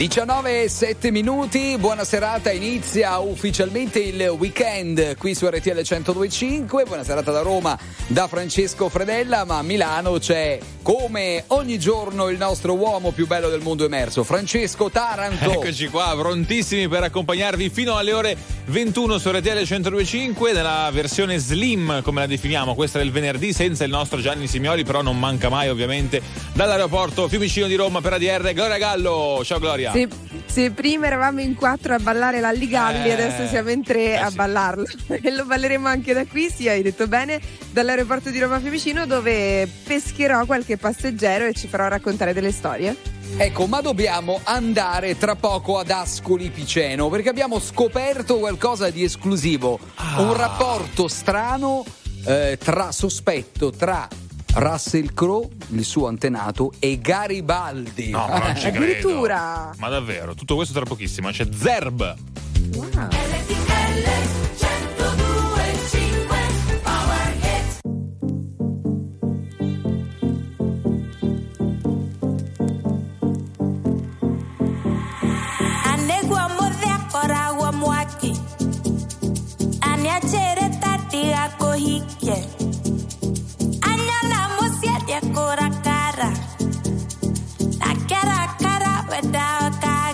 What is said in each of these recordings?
19 e 7 minuti, buona serata, inizia ufficialmente il weekend qui su RTL 1025, buona serata da Roma da Francesco Fredella, ma a Milano c'è come ogni giorno il nostro uomo più bello del mondo emerso, Francesco Taranto. Eccoci qua, prontissimi per accompagnarvi fino alle ore 21 su RTL 1025 nella versione slim, come la definiamo, questa del venerdì senza il nostro Gianni Simioli, però non manca mai ovviamente dall'aeroporto Fiumicino di Roma per ADR Gloria Gallo. Ciao Gloria. Se, se, prima eravamo in quattro a ballare l'Alligalli, eh, adesso siamo in tre eh, a sì. ballarlo. E lo balleremo anche da qui, sì, hai detto bene, dall'aeroporto di Roma Fiumicino dove pescherò qualche passeggero e ci farò raccontare delle storie. Ecco, ma dobbiamo andare tra poco ad Ascoli Piceno perché abbiamo scoperto qualcosa di esclusivo. Ah. Un rapporto strano eh, tra sospetto tra Russell Crowe, il suo antenato, e Garibaldi. No, ma non ci Addirittura. Ma davvero, tutto questo tra pochissimo. C'è Zerb. Wow. RTL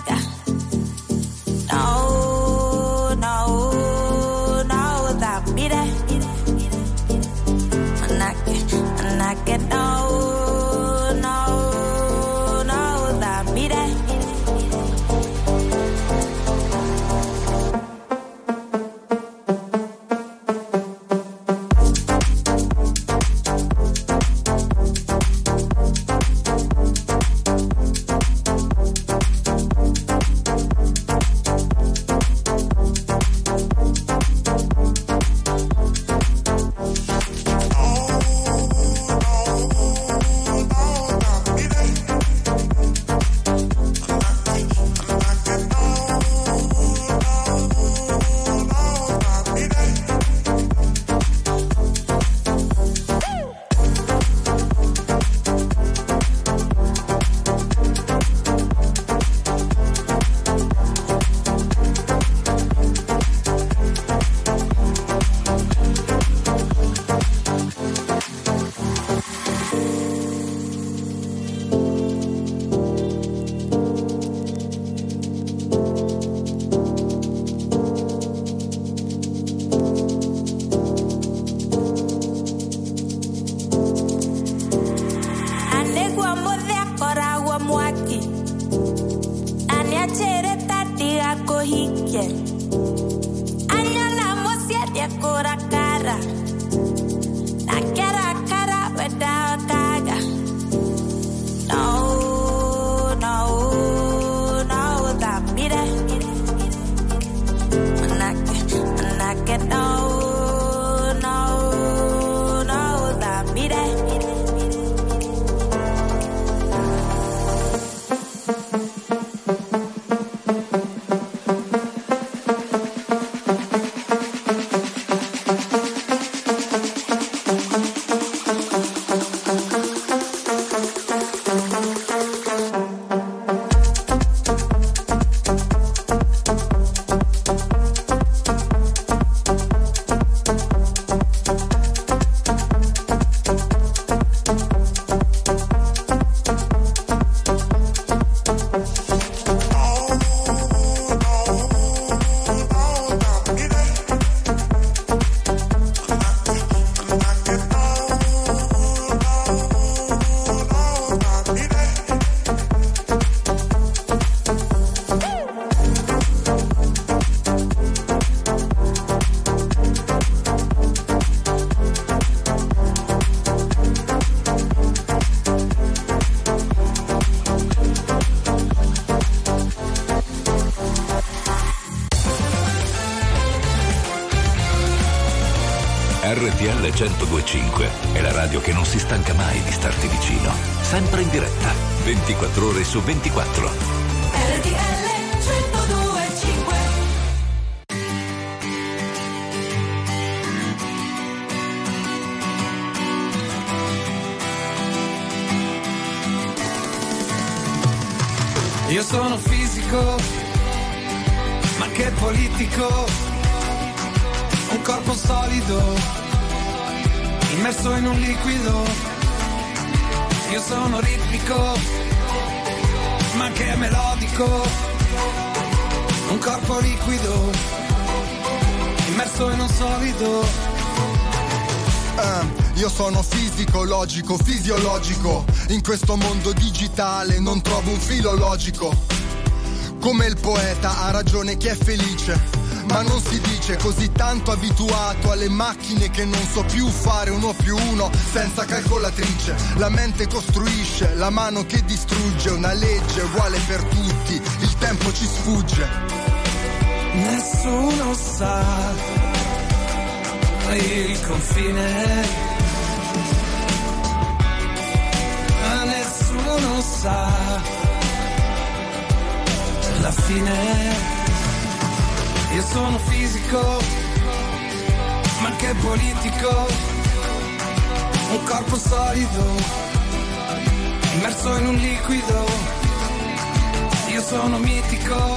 1025 è la radio che non si stanca mai di starti vicino. Sempre in diretta, 24 ore su 24. RTL 1025 Io sono fisico ma che politico, un corpo solido, immerso in un liquido, io sono ritmico, ma che melodico, un corpo liquido, immerso in un solido. Uh io sono fisico, logico, fisiologico. In questo mondo digitale non trovo un filo logico. Come il poeta ha ragione chi è felice. Ma non si dice così tanto abituato alle macchine che non so più fare uno più uno senza calcolatrice. La mente costruisce, la mano che distrugge, una legge uguale per tutti, il tempo ci sfugge. Nessuno sa il confine nessuno sa la fine. Io sono fisico, ma che politico, un corpo solido, immerso in un liquido. Io sono mitico,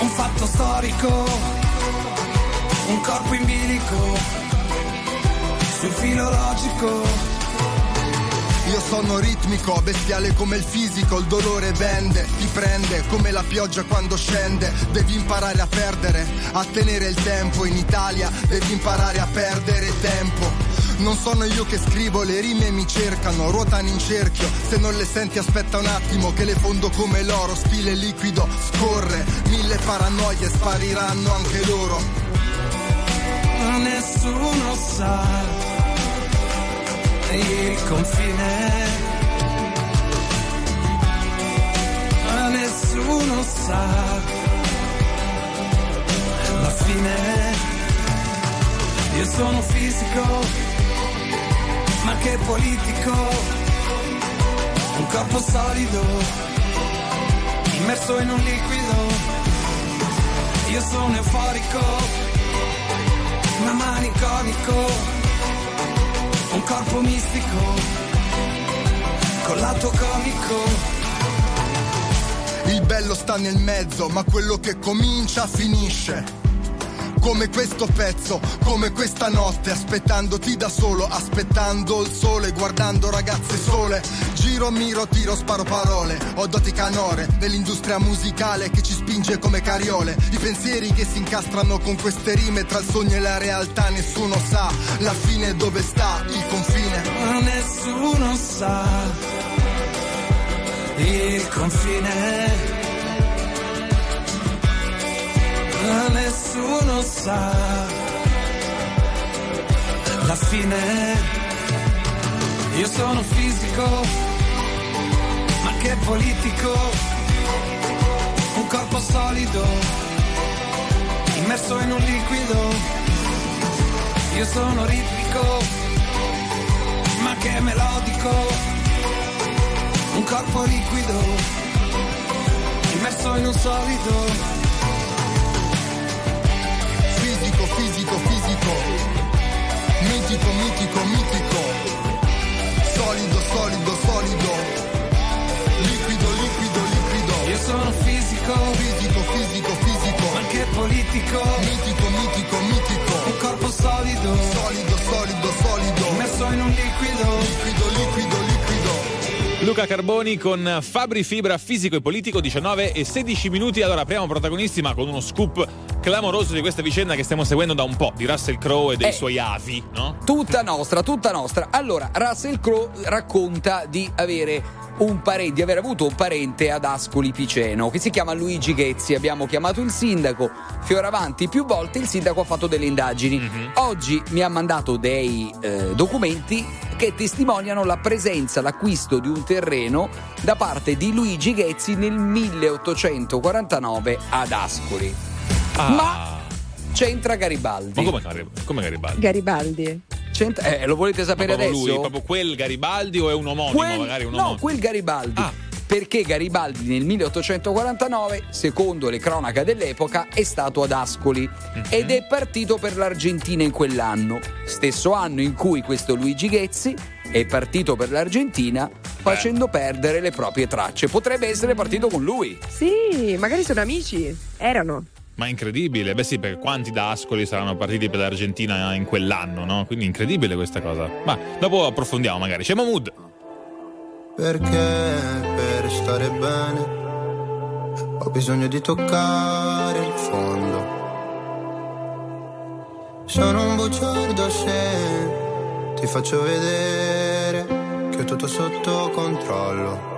un fatto storico, un corpo in bilico, sul filo logico io sono ritmico, bestiale come il fisico, il dolore vende, ti prende come la pioggia quando scende. Devi imparare a perdere, a tenere il tempo. In Italia devi imparare a perdere tempo. Non sono io che scrivo, le rime mi cercano, ruotano in cerchio. Se non le senti aspetta un attimo che le fondo come l'oro, stile liquido, scorre. Mille paranoie spariranno anche loro. Nessuno sa il confine. Ma nessuno sa la fine. Io sono fisico, ma che politico. Un corpo solido, immerso in un liquido. Io sono euforico, ma maniconico un corpo mistico, con lato comico. Il bello sta nel mezzo, ma quello che comincia finisce come questo pezzo, come questa notte, aspettandoti da solo, aspettando il sole, guardando ragazze sole. Giro, miro, tiro, sparo parole. Ho doti canore nell'industria musicale che ci spinge come cariole. I pensieri che si incastrano con queste rime tra il sogno e la realtà, nessuno sa la fine dove sta il confine. Nessuno sa il confine nessuno sa la fine. Io sono fisico, ma che politico, un corpo solido, immerso in un liquido. Io sono ritmico, ma che melodico, un corpo liquido, immerso in un solido fisico, fisico, mitico, mitico, mitico, solido, solido, solido, liquido, liquido, liquido. Io sono fisico, fisico, fisico, fisico, anche politico, mitico, mitico, mitico, un corpo solido, solido, solido, solido, messo in un liquido, liquido, liquido, liquido. Luca Carboni con Fabri Fibra fisico e politico 19 e 16 minuti. Allora apriamo protagonisti ma con uno scoop clamoroso di questa vicenda che stiamo seguendo da un po' di Russell Crowe e dei eh, suoi avi, no? Tutta nostra, tutta nostra. Allora, Russell Crowe racconta di avere un parente, di aver avuto un parente ad Ascoli Piceno che si chiama Luigi Ghezzi. Abbiamo chiamato il sindaco Fioravanti più volte. Il sindaco ha fatto delle indagini. Mm-hmm. Oggi mi ha mandato dei eh, documenti che testimoniano la presenza, l'acquisto di un terreno da parte di Luigi Ghezzi nel 1849 ad Ascoli. Ah. Ma c'entra Garibaldi. Ma come, come Garibaldi? Garibaldi. C'entra, eh, lo volete sapere adesso? Lui, proprio quel Garibaldi o è un omonimo? Quel, magari un omonimo. No, quel Garibaldi. Ah. Perché Garibaldi nel 1849, secondo le cronache dell'epoca, è stato ad Ascoli mm-hmm. ed è partito per l'Argentina in quell'anno. Stesso anno in cui questo Luigi Ghezzi è partito per l'Argentina facendo perdere le proprie tracce. Potrebbe essere partito con lui. Sì, magari sono amici. Erano. Ma è incredibile, beh sì, perché quanti da Ascoli saranno partiti per l'Argentina in quell'anno, no? Quindi incredibile questa cosa. Ma dopo approfondiamo magari. C'è Mahmood. Perché per stare bene ho bisogno di toccare il fondo. Sono un bugiardo se ti faccio vedere che ho tutto sotto controllo.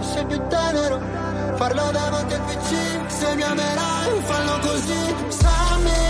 fosse più tenero farlo davanti al PC se mi amerai fallo così. Stammi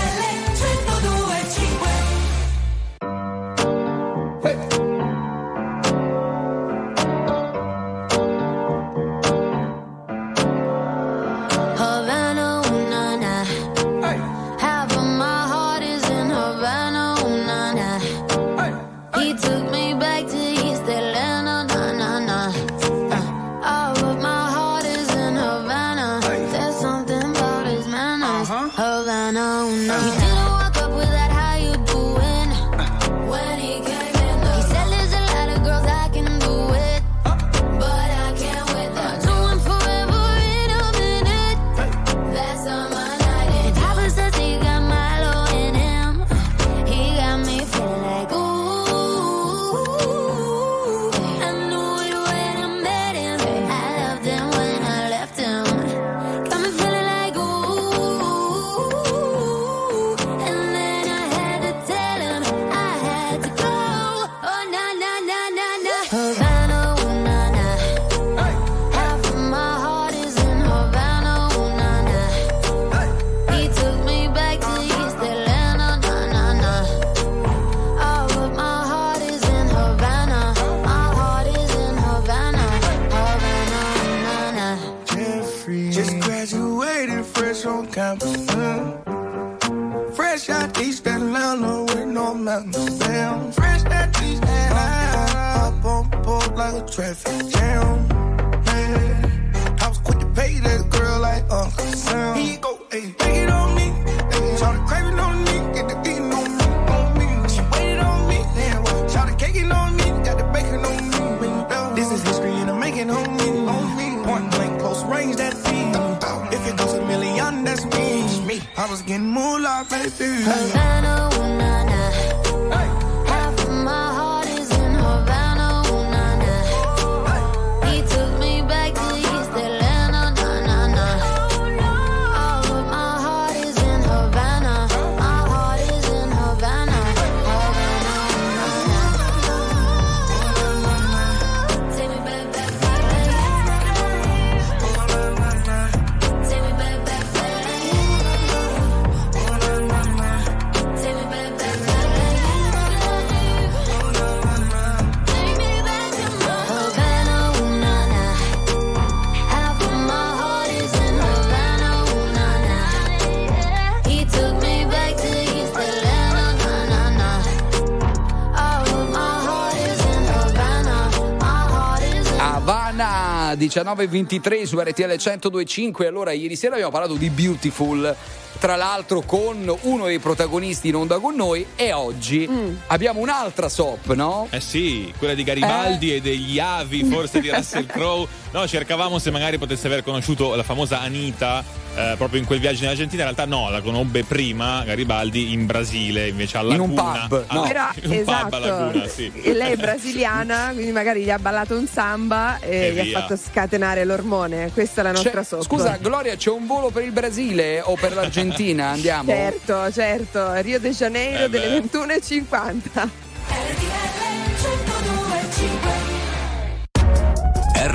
19.23 su RTL 102.5. Allora, ieri sera abbiamo parlato di Beautiful, tra l'altro con uno dei protagonisti in onda con noi e oggi mm. abbiamo un'altra SOP, no? Eh sì, quella di Garibaldi eh. e degli avi, forse di Russell Crowe. No, cercavamo se magari potesse aver conosciuto la famosa Anita eh, proprio in quel viaggio in Argentina. In realtà no, la conobbe prima Garibaldi in Brasile, invece alla In un Cuna. pub, ah, no. Però, in un esatto. pub alla esatto. Cuna, sì. E lei è brasiliana, quindi magari gli ha ballato un samba e, e gli via. ha fatto scatenare l'ormone. Questa è la nostra sotto. Scusa, Gloria, c'è un volo per il Brasile o per l'Argentina? Andiamo. Certo, certo. Rio de Janeiro eh delle 21.50.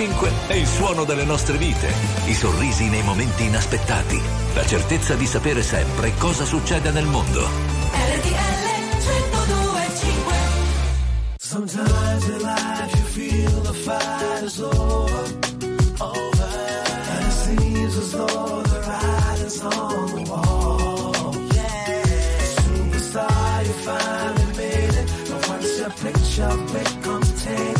1025 è il suono delle nostre vite, i sorrisi nei momenti inaspettati, la certezza di sapere sempre cosa succede nel mondo. RTL 1025 Sometimes in life you feel the fight is over, over, and it seems as though the writing's on the wall. Yeah, superstar, you finally made it, but once your picture becomes tainted,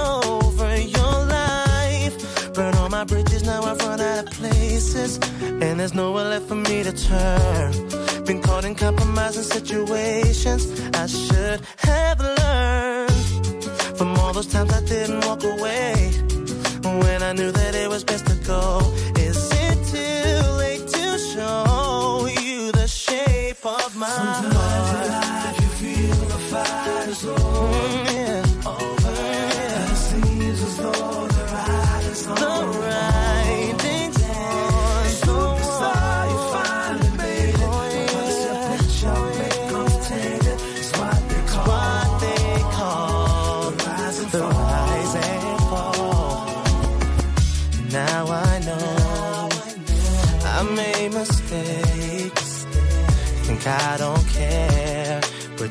places. And there's nowhere left for me to turn. Been caught in compromising situations I should have learned from all those times I didn't walk away when I knew that it was best to go. Is it too late to show you the shape of my Sometimes in life you feel the fight is over, Mm, yeah. over, and it seems as though the writing's on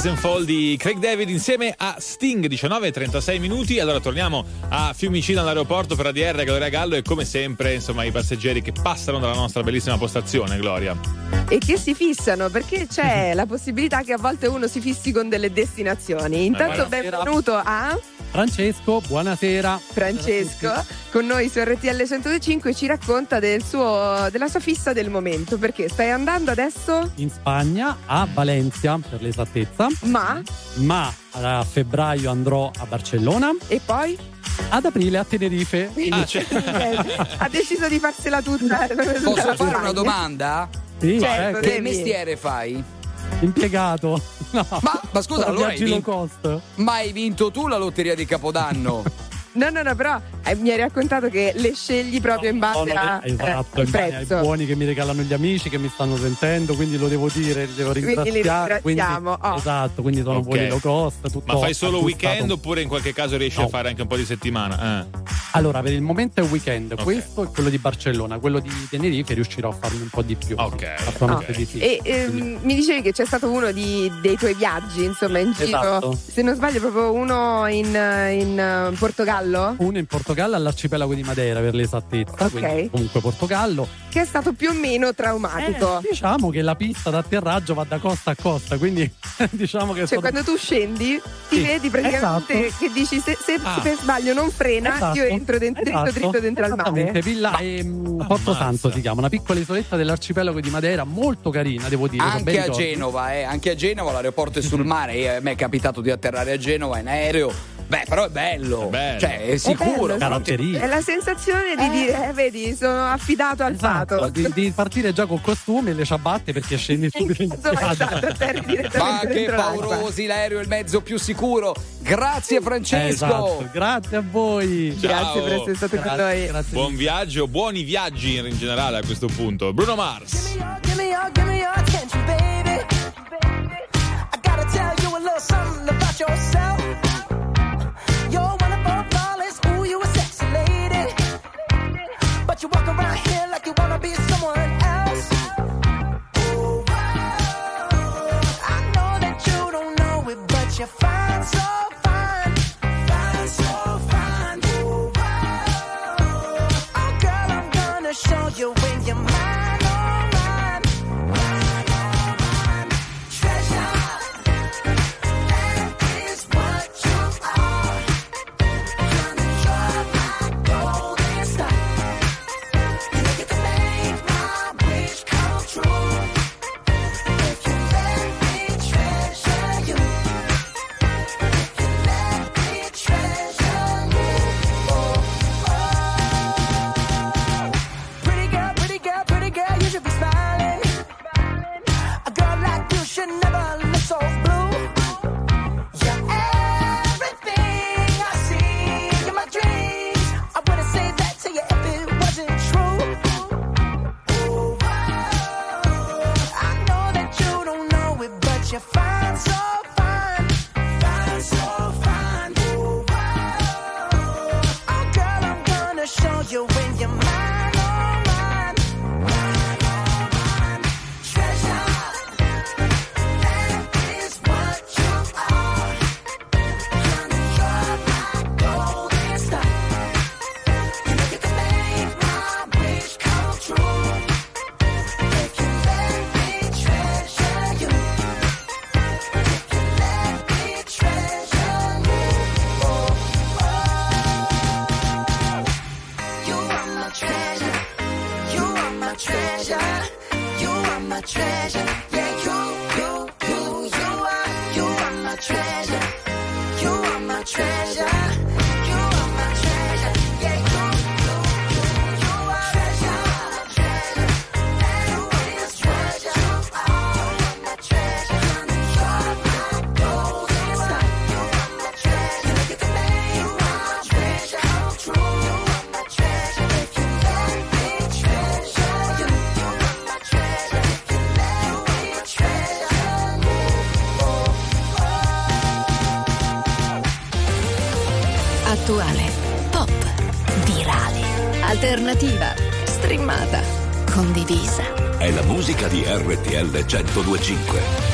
Rise and Fall di Craig David insieme a Sting 19 e 36 minuti. Allora torniamo a Fiumicino all'aeroporto per ADR Gloria Gallo e come sempre insomma i passeggeri che passano dalla nostra bellissima postazione Gloria E che si fissano perché c'è la possibilità che a volte uno si fissi con delle destinazioni. Intanto buonasera. benvenuto a Francesco, buonasera. Francesco con noi su RTL 105 ci racconta del suo, della sua fissa del momento perché stai andando adesso In Spagna, a Valencia per l'esattezza, ma ma a febbraio andrò a Barcellona, e poi ad aprile a Tenerife. ah, cioè, ha deciso di farsela tutta Posso fare una domanda? Sì, Certo, ecco, Che mestiere fai? impiegato. No. Ma, ma scusa, allora hai vinto, ma hai vinto tu la lotteria di Capodanno? No, no, no, però eh, mi hai raccontato che le scegli proprio in base Sono a, esatto, eh, in al base ai prezzo. buoni che mi regalano gli amici che mi stanno sentendo, quindi lo devo dire, li devo Quindi li ringraziare. ringraziamo, oh. Esatto, quindi sono Ok. buoni low cost. Tutto Ma fai solo aggiustato. weekend oppure in qualche caso riesci a No. fare anche un po' di settimana? Eh. Allora, per il momento è weekend, Ok. questo è quello di Barcellona, quello di Tenerife riuscirò a farne un po' di più. Ok, Assolutamente ok. di sì. E ehm, mi dicevi che c'è stato uno di- dei tuoi viaggi, insomma, in giro. Esatto. Se non sbaglio, proprio uno in, in, eh, Portogallo, Uno in Portogallo all'arcipelago di Madeira per l'esattezza, Ok. quindi comunque Portogallo. che è stato più o meno traumatico. Eh, diciamo che la pista d'atterraggio va da costa a costa, quindi diciamo che Cioè, stato- quando tu scendi, ti Sì, vedi praticamente esatto. che dici: se, se Ah. per sbaglio non frena, Esatto, io entro dentro, dritto, esatto, dritto dentro al mare. Villa ehm, Porto Ammazza. Santo si chiama, una piccola isoletta dell'arcipelago di Madeira, molto carina, devo dire. con bei Anche a ricordi. Genova, eh, anche a Genova l'aeroporto è sul mare. e A me è capitato di atterrare a Genova in aereo. Beh, però è bello. È bello. Cioè, è È sicuro. bello, Caratteristica. È la sensazione di dire, eh, vedi, sono affidato al Esatto, fato. di, di partire già col costume e le ciabatte perché scendi subito in spiaggia. esatto, atterri Ma che paurosi, l'aereo è il mezzo più sicuro. Grazie Francesco. Esatto, grazie a voi. Grazie per Ciao. essere stato con Grazie, noi. grazie Buon viaggio, buoni viaggi in generale a questo punto. Bruno Mars. Give me your, give me your attention, baby. I gotta tell you a little something about yourself. RTL 1025.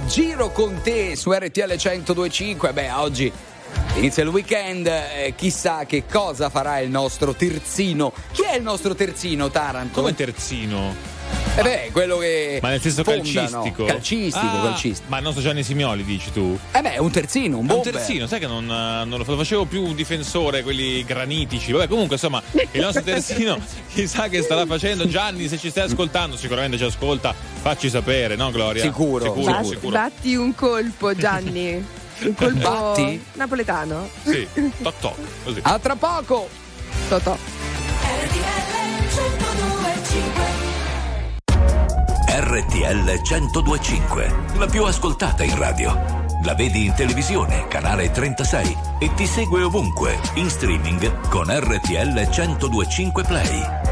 Giro con te su RTL 1025. Beh, oggi Inizia il weekend, eh, chissà che cosa farà il nostro terzino. Chi è il nostro terzino, Taranto? Come terzino? Eh beh, quello che. Ma nel senso fondano. calcistico. Calcistico, ah, calcistico. Ma il nostro Gianni Simioli, dici tu? Eh beh, un terzino, un buon. Un terzino, sai che non, eh, non, lo facevo più un difensore, quelli granitici. Vabbè, comunque, insomma, il nostro terzino, chissà che starà facendo. Gianni, se ci stai ascoltando, sicuramente ci ascolta. Facci sapere, no Gloria? Sicuro. sicuro, Bat, sicuro. Batti un colpo Gianni. un colpo Batti? napoletano. Sì, toc toc, così. A tra poco. Totò. RTL 1025, la più ascoltata in radio. La vedi in televisione, canale 36 e ti segue ovunque, in streaming con RTL 1025 Play.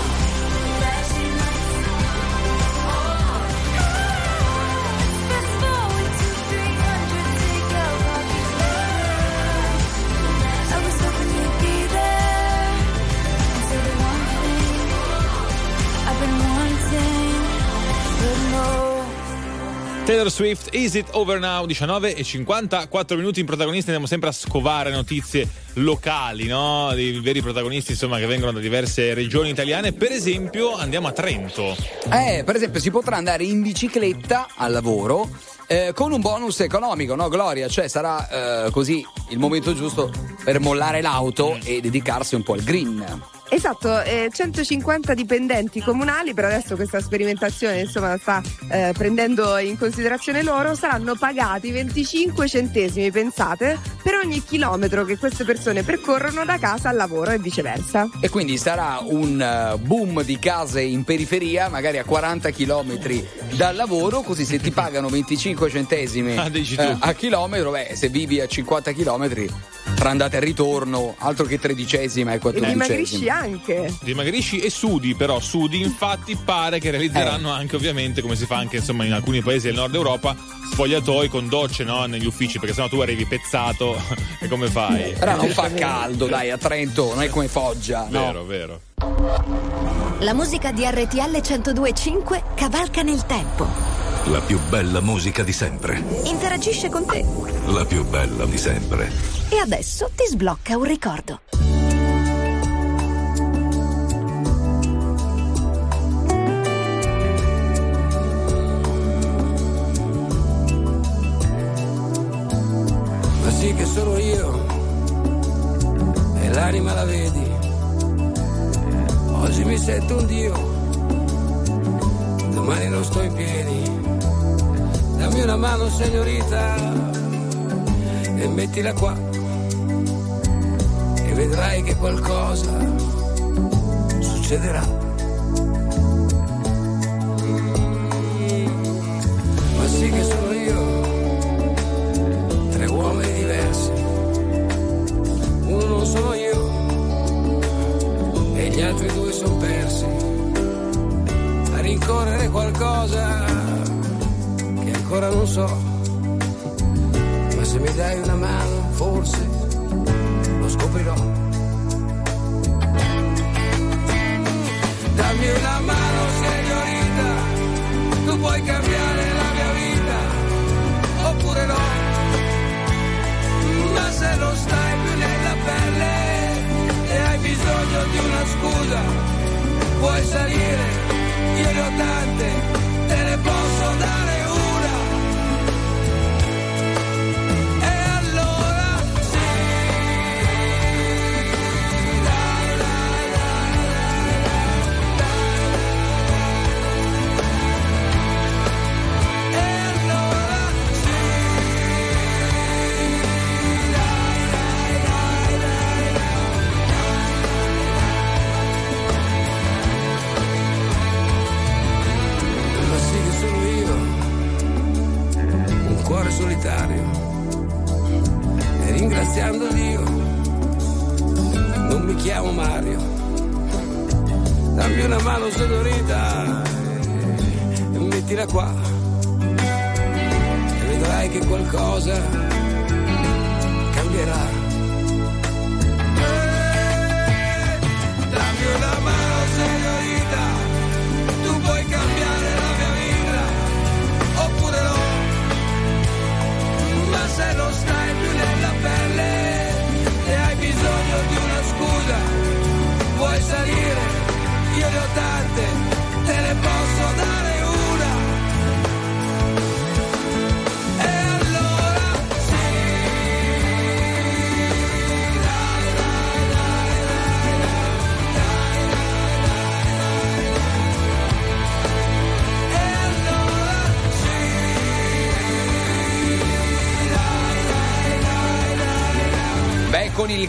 Taylor Swift, Is It Over Now? 19 e 54 minuti in protagonisti. Andiamo sempre a scovare notizie locali, no? Dei veri protagonisti, insomma, che vengono da diverse regioni italiane. Per esempio, andiamo a Trento. Eh, per esempio, si potrà andare in bicicletta al lavoro. eh, con un bonus economico, no Gloria? Cioè sarà eh, così il momento giusto per mollare l'auto e dedicarsi un po' al green. Esatto, eh, 150 dipendenti comunali, per adesso questa sperimentazione insomma sta eh, prendendo in considerazione loro, saranno pagati 25 centesimi, pensate, per ogni chilometro che queste persone percorrono da casa al lavoro e viceversa. E quindi sarà un eh, boom di case in periferia, magari a 40 km dal lavoro, così se ti pagano 25 centesimi Ah, eh, a chilometro, beh, se vivi a 50 km tra andata e ritorno, altro che tredicesima e E quattordicesima. dimagrisci anche. Dimagrisci e sudi, però sudi infatti pare che realizzeranno anche ovviamente come si fa anche insomma in alcuni paesi del nord Europa spogliatoi con docce no, negli uffici perché sennò tu arrivi pezzato e come fai? Però non fa caldo, dai, a Trento, non è come Foggia, no? Vero, vero. La musica di RTL 1025 cavalca nel tempo. La più bella musica di sempre. Interagisce con te. La più bella di sempre. E adesso ti sblocca un ricordo. ma sì che sono io l'anima la vedi. Oggi mi sento un dio, domani non sto in piedi. Dammi una mano, signorita, e mettila qua. E vedrai che qualcosa succederà.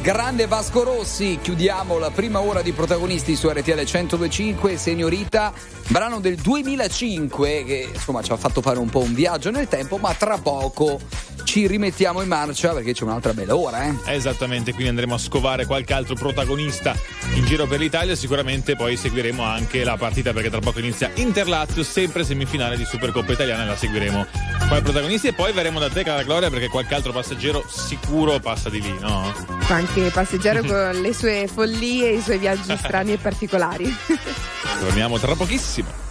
Grande Vasco Rossi chiudiamo la prima ora di protagonisti su RTL 1025, Signorita, brano del 2005 che insomma ci ha fatto fare un po' un viaggio nel tempo, ma tra poco ci rimettiamo in marcia perché c'è un'altra bella ora, eh. Esattamente, quindi andremo a scovare qualche altro protagonista in giro per l'Italia. Sicuramente poi seguiremo anche la partita perché tra poco inizia Interlazio, sempre semifinale di Supercoppa Italiana. e La seguiremo ai protagonisti e poi verremo da te, cara Gloria, perché qualche altro passeggero sicuro passa di lì, no? Fa anche passeggero con le sue follie i suoi viaggi strani e particolari. Torniamo tra pochissimo.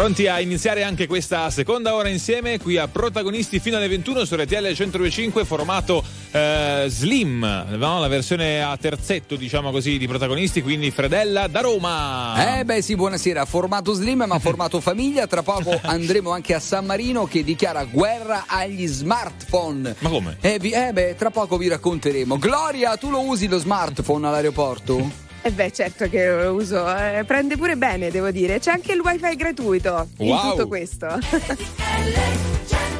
Pronti a iniziare anche questa seconda ora insieme qui a protagonisti fino alle 21 su RTL 1025 formato eh, slim, no? la versione a terzetto diciamo così di protagonisti, quindi Fredella da Roma. Eh beh sì, buonasera, formato slim ma formato famiglia, tra poco andremo anche a San Marino che dichiara guerra agli smartphone. Ma come? Eh, vi- eh beh, tra poco vi racconteremo. Gloria, tu lo usi lo smartphone all'aeroporto? E beh, certo che lo uso, eh, prende pure bene, devo dire. C'è anche il wifi gratuito in Wow. tutto questo.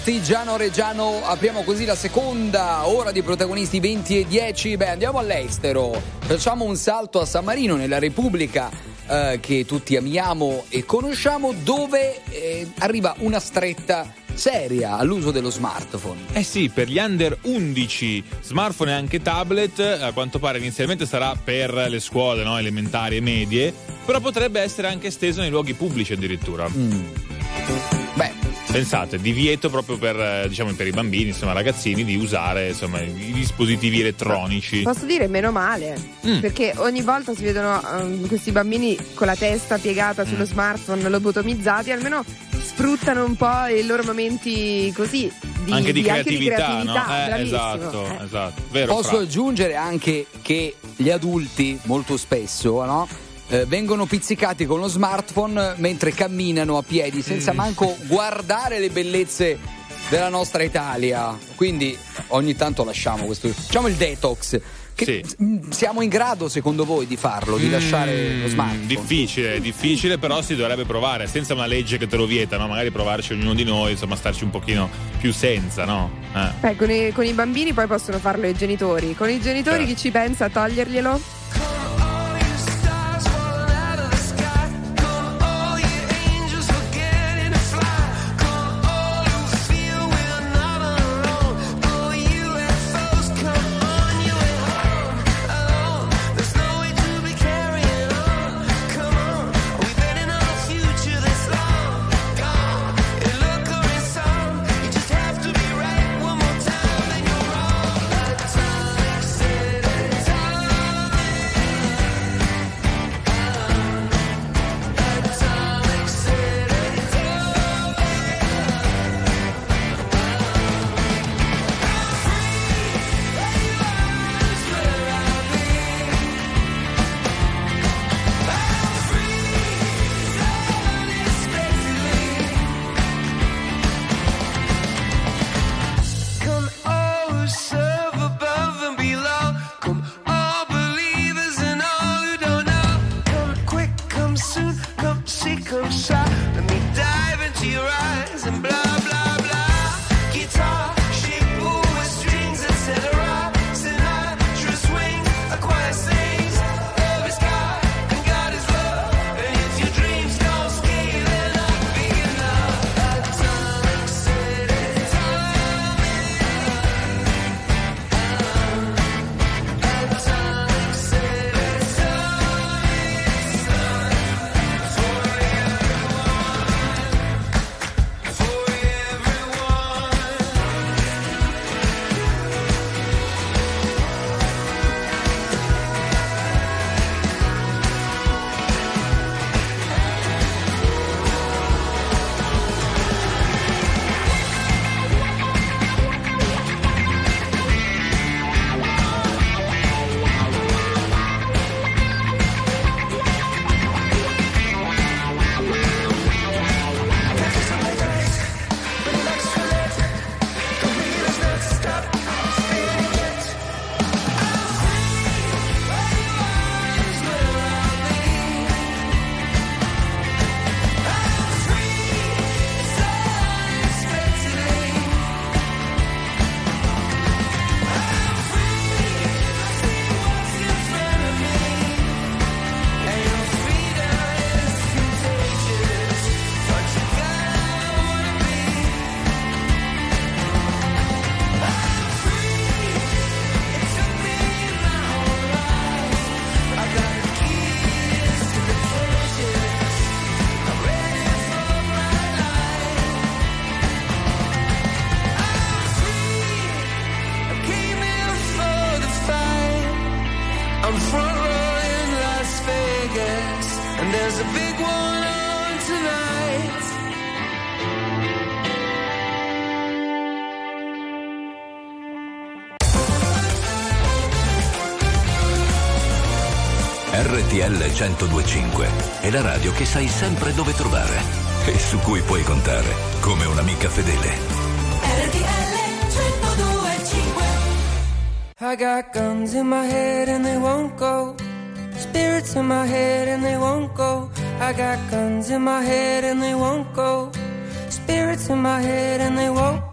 Zucchero partigiano reggiano, apriamo così la seconda ora di protagonisti 20 e 10. Beh, andiamo all'estero. Facciamo un salto a San Marino, nella Repubblica eh, che tutti amiamo e conosciamo, dove eh, arriva una stretta seria all'uso dello smartphone. Eh sì, per gli under 11 smartphone e anche tablet, a quanto pare inizialmente sarà per le scuole no? elementari e medie, però potrebbe essere anche esteso nei luoghi pubblici addirittura. Beh. Pensate, divieto proprio per, eh, diciamo, per i bambini, insomma, ragazzini, di usare insomma, i dispositivi elettronici. Posso dire meno male, Mm. perché ogni volta si vedono ehm, questi bambini con la testa piegata Mm. sullo smartphone, lobotomizzati, almeno sfruttano un po' i loro momenti così di, anche di di- creatività, no? Eh, esatto, Eh. esatto. Vero, Posso Fra? aggiungere anche che gli adulti molto spesso no, eh, vengono pizzicati con lo smartphone mentre camminano a piedi senza Mm. manco guardare le bellezze della nostra Italia. Quindi ogni tanto lasciamo questo. Facciamo il detox. Che mm, siamo in grado, secondo voi, di farlo, di lasciare lo smartphone? Mm, Difficile, difficile, però si dovrebbe provare, senza una legge che te lo vieta, no? Magari provarci ognuno di noi, insomma, starci un pochino più senza, no? Eh. Beh, con, i, con i bambini poi possono farlo i genitori. Con i genitori Certo. chi ci pensa a toglierglielo? RTL 1025 è la radio che sai sempre dove trovare e su cui puoi contare come un'amica fedele. RTL 1025 I got guns in my head and they won't go. Spirits in my head and they won't go. I got guns in my head and they won't go. Spirits in my head and they won't.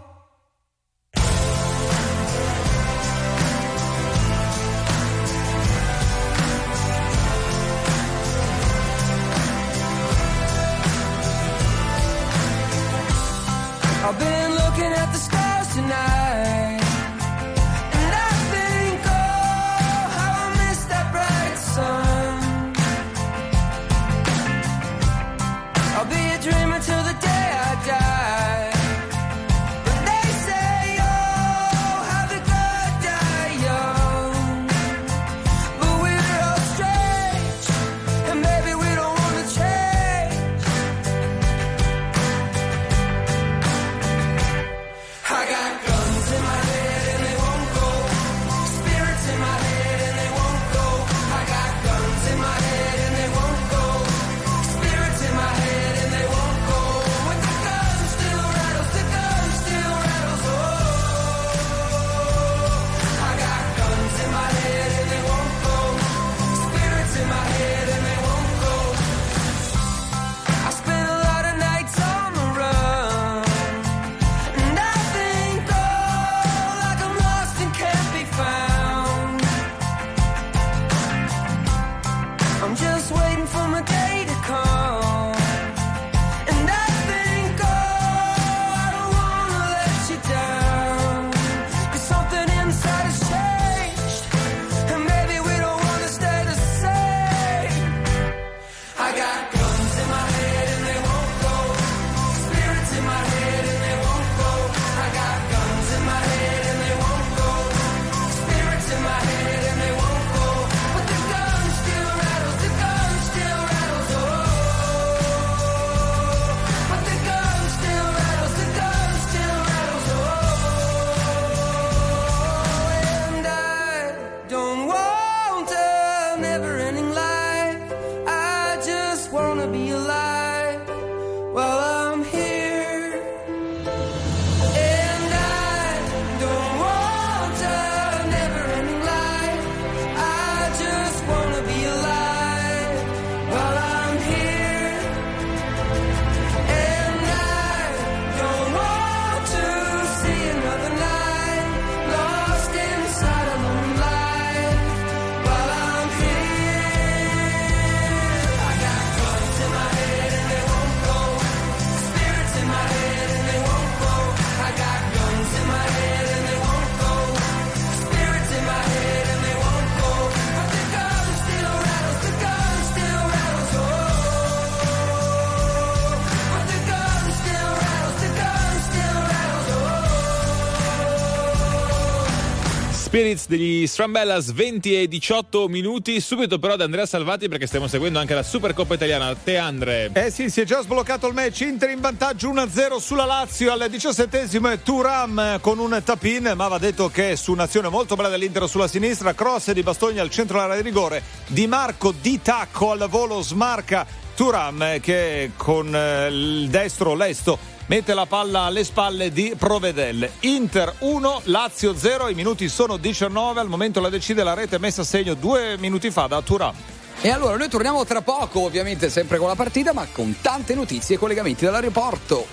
Spirits degli Strambellas 20 e 18 minuti. Subito però da Andrea Salvati perché stiamo seguendo anche la Supercoppa italiana. Te Andre. Eh sì, si è già sbloccato il match. Inter in vantaggio 1-0 sulla Lazio al diciassettesimo. e Turam con un tap-in, ma va detto che su un'azione molto bella dell'Inter sulla sinistra, cross di Bastogna al centro dell'area di rigore. Di Marco di tacco al volo smarca Turam eh, che con eh, il destro lesto mette la palla alle spalle di Provedel. Inter 1, Lazio 0, i minuti sono 19, al momento la decide la rete messa a segno due minuti fa da Turam. E allora noi torniamo tra poco, ovviamente sempre con la partita, ma con tante notizie e collegamenti dall'aeroporto.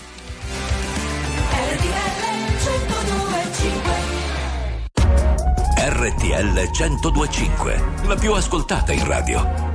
RTL 1025, la più ascoltata in radio.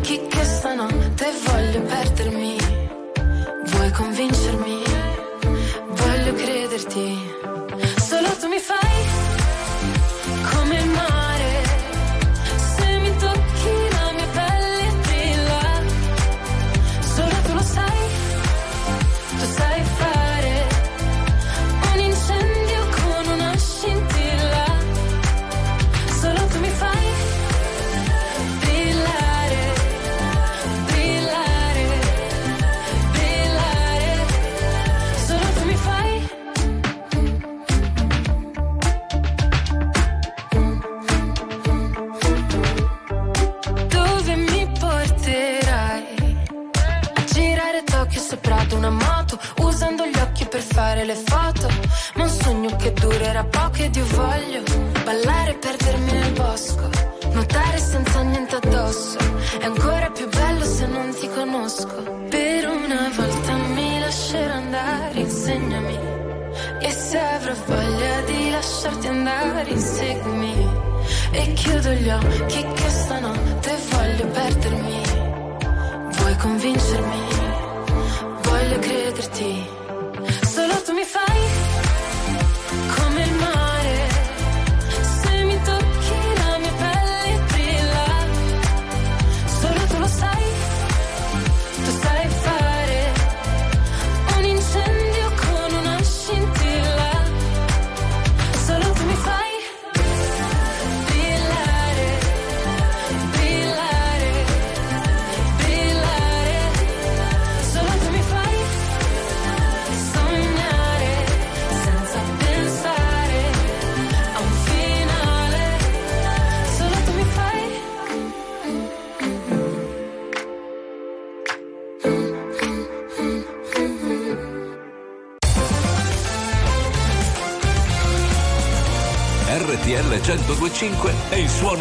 chi che stanotte voglio perdermi. Vuoi convincermi? Voglio crederti. Solo tu mi fai.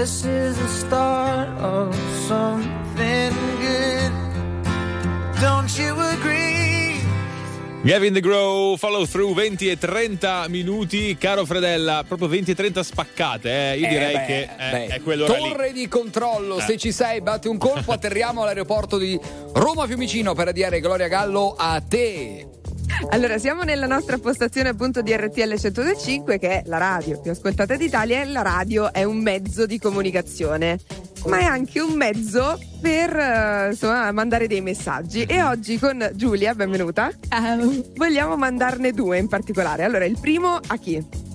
This is the start of something good. Don't you agree? Gavin The Grow, follow through 20 e 30 minuti, caro Fredella, proprio 20 e 30 spaccate, eh. io Eh, direi beh, che eh, beh. è quell'ora lì. Torre di controllo, Eh. se ci sei, batti un colpo, atterriamo all'aeroporto di Roma Fiumicino per dire Gloria Gallo a te. Allora, siamo nella nostra postazione appunto di RTL 1025 che è la radio più ascoltata d'Italia e la radio è un mezzo di comunicazione, ma è anche un mezzo per eh, insomma mandare dei messaggi e oggi con Giulia, benvenuta, vogliamo mandarne due in particolare. Allora, il primo a chi?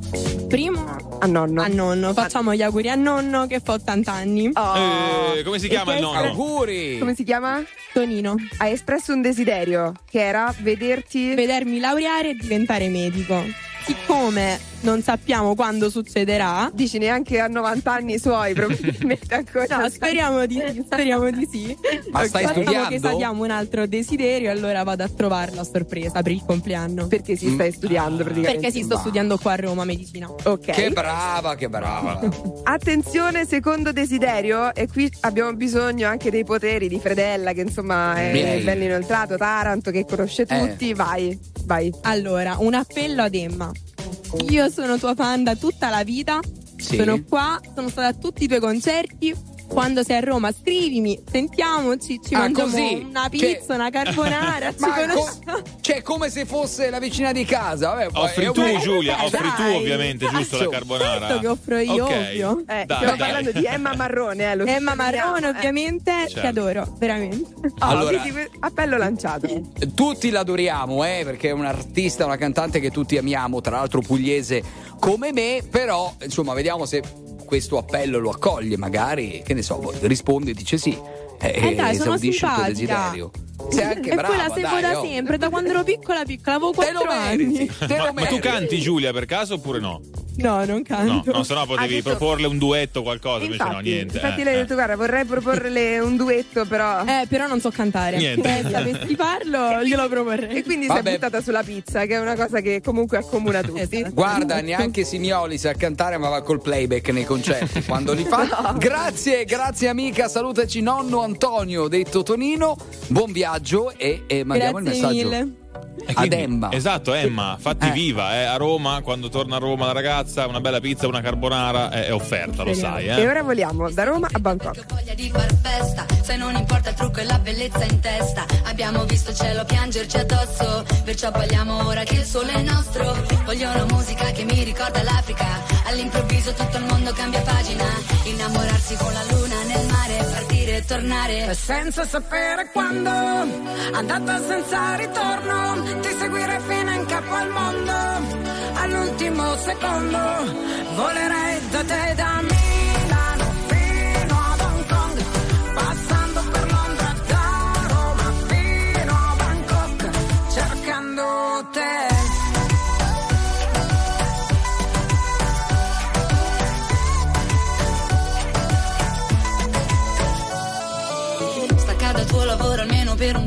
Primo a nonno. A nonno, facciamo gli auguri a nonno che fa 80 anni. Eh, come si chiama il nonno? Auguri! Come si chiama? Tonino. Hai espresso un desiderio che era vederti Vedermi laureare e diventare medico. Siccome non sappiamo quando succederà, dici neanche a 90 anni suoi, probabilmente ancora. No, speriamo di sì, speriamo di sì. Ma stai Facciamo studiando? che saliamo un altro desiderio allora vado a trovarlo a sorpresa per il compleanno. Perché si stai studiando praticamente? Perché si sto studiando qua a Roma medicina. Ok. Che brava, che brava. Attenzione, secondo desiderio, e qui abbiamo bisogno anche dei poteri di Fredella, che insomma è Miei. ben inoltrato, Taranto, che conosce Eh. tutti. Vai, vai. Allora, un appello ad Emma. Io sono tua fan da tutta la vita. Sì. Sono qua, sono stata a tutti i tuoi concerti. Quando sei a Roma, scrivimi, sentiamoci, ci Ah, mangiamo così? una Cioè- pizza, una carbonara, ci conosciamo. Cioè, come se fosse la vicina di casa. Vabbè, poi- Offri tu, un- Giulia, Eh, offri tu dai. ovviamente, giusto, la carbonara. Certo che offro io, Ok. ovvio. Eh, Dai, stiamo dai. parlando di Emma Marrone, eh, lo Emma Marrone, eh. ovviamente, ti Certo. adoro, veramente. Oh, Allora- appello lanciato. Tutti l'adoriamo, eh, perché è un artista, una cantante che tutti amiamo, tra l'altro pugliese come me, però insomma vediamo se questo appello lo accoglie, magari, che ne so, risponde e dice sì. Eh, Eh dai, sono esaudisce il tuo simpatica. desiderio. Sei anche e brava, quella seguo da oh. sempre, da quando ero piccola piccola, avevo 4 anni. Ma, ma tu canti Giulia per caso oppure no? No, non No, canto. no, se no potevi Ha detto- proporle un duetto o qualcosa, invece no, Infatti, niente. infatti eh, lei ha eh. detto, guarda, vorrei proporle un duetto, però... Eh, però non so cantare. Niente. Se sapessi farlo, glielo proporrei. E quindi Vabbè. si è buttata sulla pizza, che è una cosa che comunque accomuna tutti. Esatto. Guarda, neanche Simioli sa cantare, ma va col playback nei concerti quando li fa. Grazie, grazie amica. Salutaci nonno Antonio, detto Tonino. Buon viaggio e, e mandiamo Grazie il messaggio. mille. E Ad quindi- Emma. Esatto, Emma, fatti Eh. viva, eh, a Roma, quando torna a Roma la ragazza, una bella pizza, una carbonara è, è offerta, lo sai, E eh. ora voliamo da Roma a Bangkok. voglia di far festa Se non importa il trucco e la bellezza in testa Abbiamo visto il cielo piangerci addosso Perciò balliamo ora che il sole è nostro Voglio una musica che mi ricorda l'Africa All'improvviso tutto il mondo cambia pagina. Innamorarsi con la luna nel mare Partire e tornare. E senza sapere quando, andata senza ritorno, ti seguire fino in capo al mondo. All'ultimo secondo, volerei da te da Milano fino ad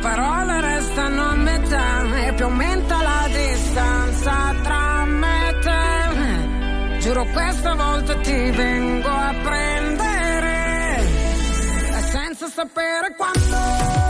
parole restano a metà e più aumenta la distanza tra me e te. Giuro questa volta ti vengo a prendere e senza sapere quando.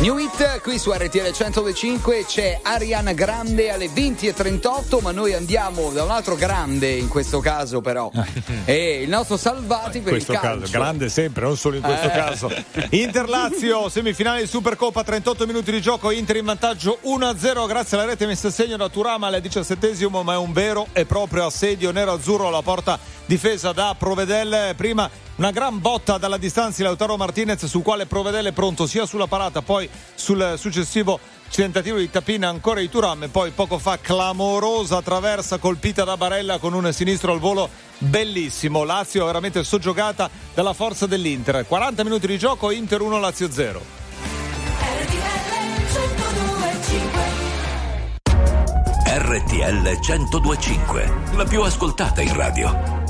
New Hit qui su RTL 105 c'è Ariana Grande alle 20.38 ma noi andiamo da un altro grande in questo caso però è il nostro Salvati In per il questo calcio caso, grande sempre, non solo in questo Eh. caso. Inter-Lazio, semifinale di Supercoppa, 38 minuti di gioco, Inter in vantaggio 1-0 grazie alla rete messa a segno da Turama al 17 ma è un vero e proprio assedio nero-azzurro alla porta difesa da Provedel. Prima una gran botta dalla distanza di Lautaro Martinez sul quale Provedel è pronto sia sulla parata poi sul successivo tentativo di tapina ancora di Turam e poi poco fa clamorosa traversa colpita da Barella con un sinistro al volo bellissimo. Lazio veramente soggiogata dalla forza dell'Inter. 40 minuti di gioco Inter 1 Lazio 0 RTL 1025, la più ascoltata in radio.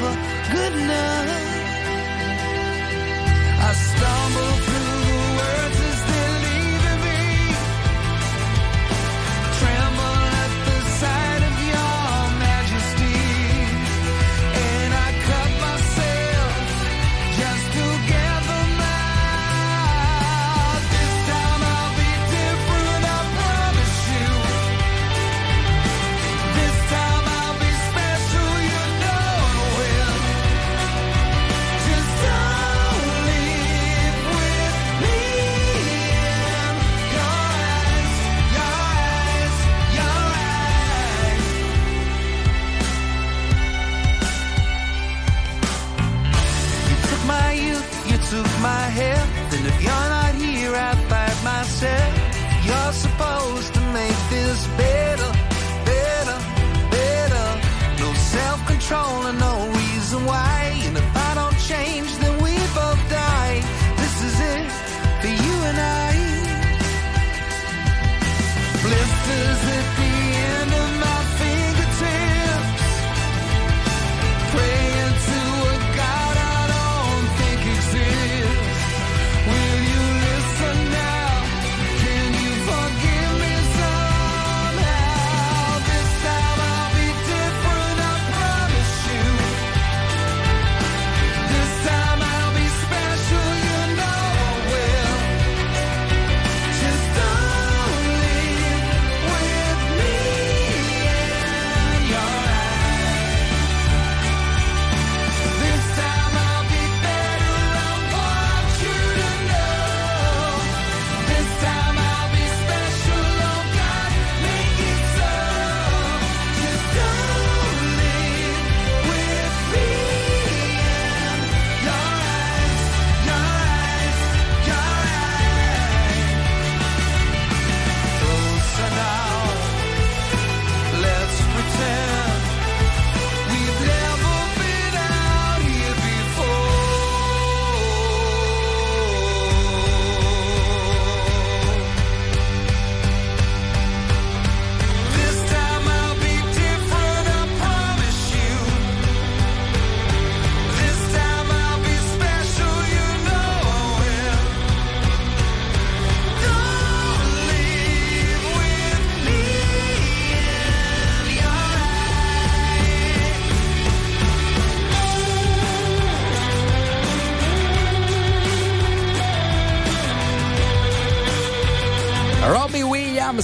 lover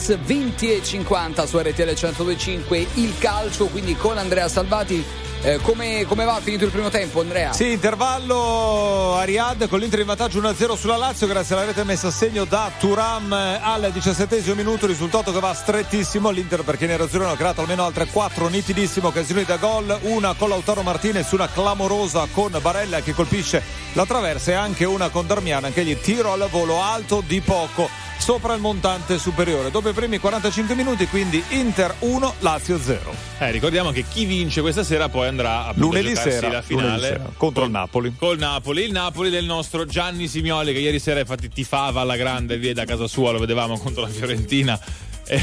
Williams 20 e 50 su RTL 1025 il calcio quindi con Andrea Salvati Eh, come, come va finito il primo tempo Andrea? Sì, intervallo Ariad con l'Inter in vantaggio 1-0 sulla Lazio grazie alla rete messa a segno da Turam eh, al diciassettesimo minuto, risultato che va strettissimo l'Inter perché nero azzurro ha creato almeno altre quattro nitidissime occasioni da gol, una con Lautaro Martinez, una clamorosa con Barella che colpisce la traversa e anche una con Darmian che gli tiro al volo alto di poco sopra il montante superiore. Dopo i primi 45 minuti quindi Inter 1, Lazio 0. Eh, ricordiamo che chi vince questa sera poi andrà a Lunedì sera, la finale lunedì sera, contro il Napoli. Col Napoli, il Napoli del nostro Gianni Simioli che ieri sera infatti tifava alla grande via da casa sua, lo vedevamo contro la Fiorentina. Eh,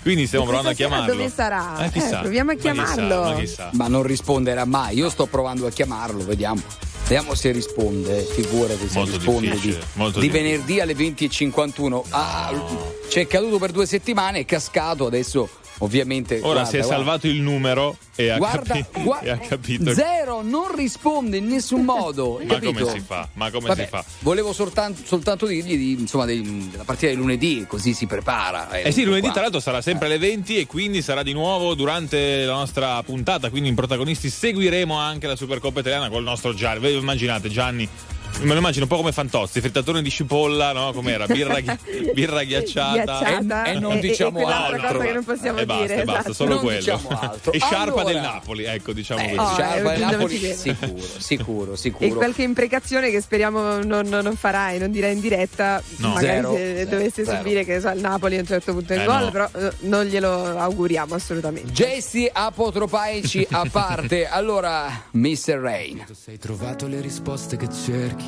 quindi stiamo provando a chiamarlo. Dove sarà? Eh, chissà. Eh, proviamo a Ma chissà, chiamarlo. ma chissà. Ma non risponderà mai. Io sto provando a chiamarlo, vediamo. Vediamo se risponde, figurati se Molto risponde di, di venerdì alle 20.51. Ah, C'è caduto per due settimane, è cascato, adesso ovviamente. Ora guarda, si è guarda. salvato il numero e ha, Guarda, capi- gua- e ha capito. Zero, non risponde in nessun modo. Ma capito? come si fa? Ma come Vabbè, si fa? Volevo soltanto, soltanto dirgli di, insomma, dei- della partita di lunedì, così si prepara. Eh sì, lunedì qua. tra l'altro sarà sempre alle 20 e quindi sarà di nuovo durante la nostra puntata, quindi in protagonisti seguiremo anche la Supercoppa italiana col nostro Gianni. Immaginate Gianni, me lo immagino un po' come Fantozzi, frittatore di cipolla, no? Com'era? Birra, ghi- birra ghiacciata. Ghiacciata. E- e non E- e- diciamo e quell'altra altro. cosa che non possiamo e basta, dire. e basta, esatto. solo Non quello. diciamo altro. e sciarpa Allora- del Napoli, ecco, diciamo Eh, così. Sciarpa eh, di dove Napoli, viene? sicuro, sicuro, E sicuro. qualche imprecazione che speriamo non, non farai, non direi in diretta, No. magari Zero, se zero, dovesse zero. subire che so, il Napoli a un certo punto in Eh, gol, no. però eh, non glielo auguriamo assolutamente. Gesti apotropaici a parte. Allora, Mr. Rain. Se hai trovato le risposte che cerchi,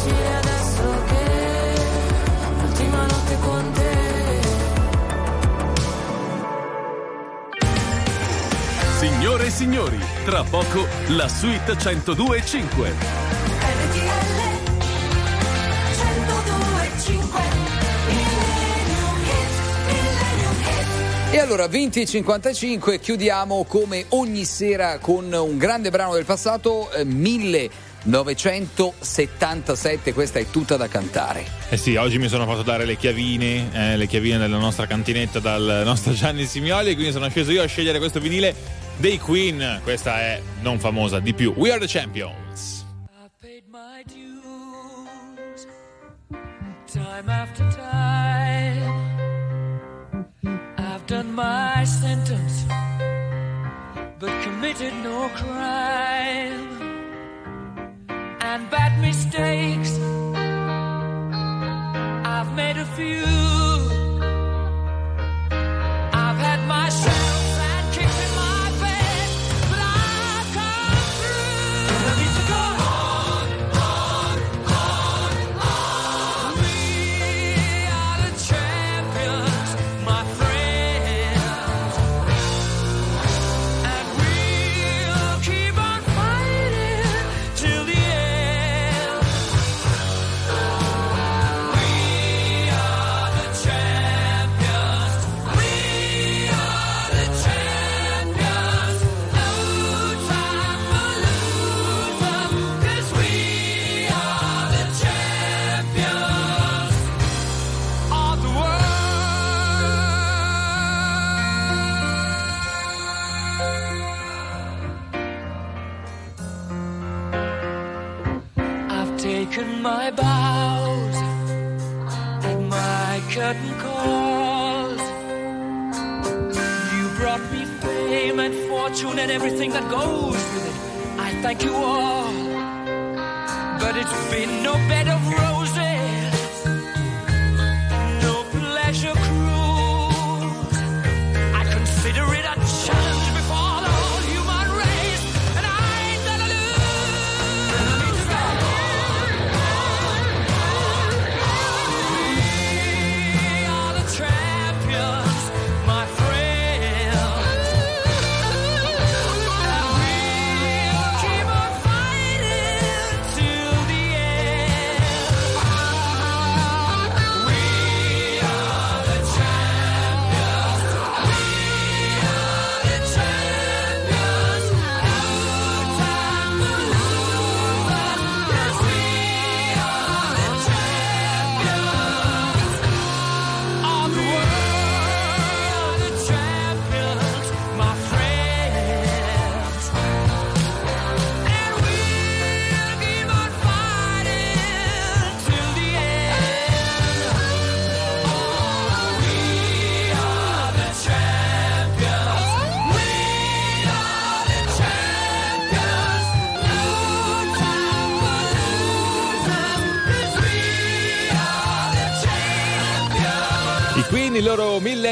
così difficile adesso che l'ultima notte con te. Signore e signori, tra poco la suite 102.5. RTL 102.5 Millennium Hit, Millennium Hit. E allora 20 e 55 chiudiamo come ogni sera con un grande brano del passato, eh, 1977, questa è tutta da cantare. Eh sì, oggi mi sono fatto dare le chiavine, eh, le chiavine della nostra cantinetta dal nostro Gianni Simioli, quindi sono sceso io a scegliere questo vinile dei Queen. Questa è non famosa di più. We are the champions. time after time. I've done my sentence, but committed no crime. And bad mistakes, I've made a few.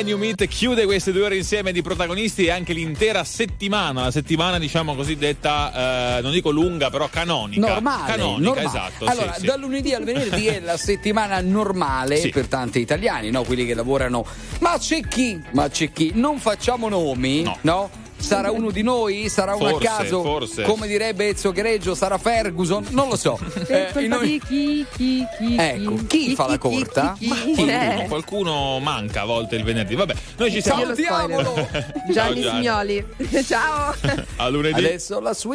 Millennium Hit chiude queste due ore insieme di protagonisti e anche l'intera settimana, la settimana diciamo così detta, eh, non dico lunga, però canonica. Normale, Canonica, normale. esatto. Allora, sì, sì. dal lunedì al venerdì è la settimana normale Sì. per tanti italiani, no? Quelli che lavorano. Ma c'è chi? Ma c'è chi? Non facciamo nomi, no? Sarà uno di noi? Sarà un a Forse, caso? forse. Come direbbe Ezio Greggio, sarà Ferguson? Non lo so. Eh, ogni- di chi, chi, chi, Ecco, chi fa la corta? chi, Ma chi, qualcuno, eh. qualcuno manca a volte il venerdì. Vabbè, noi ci siamo. Ciao, Gianni Gianni. Signoli. Ciao. A lunedì. Adesso la suite.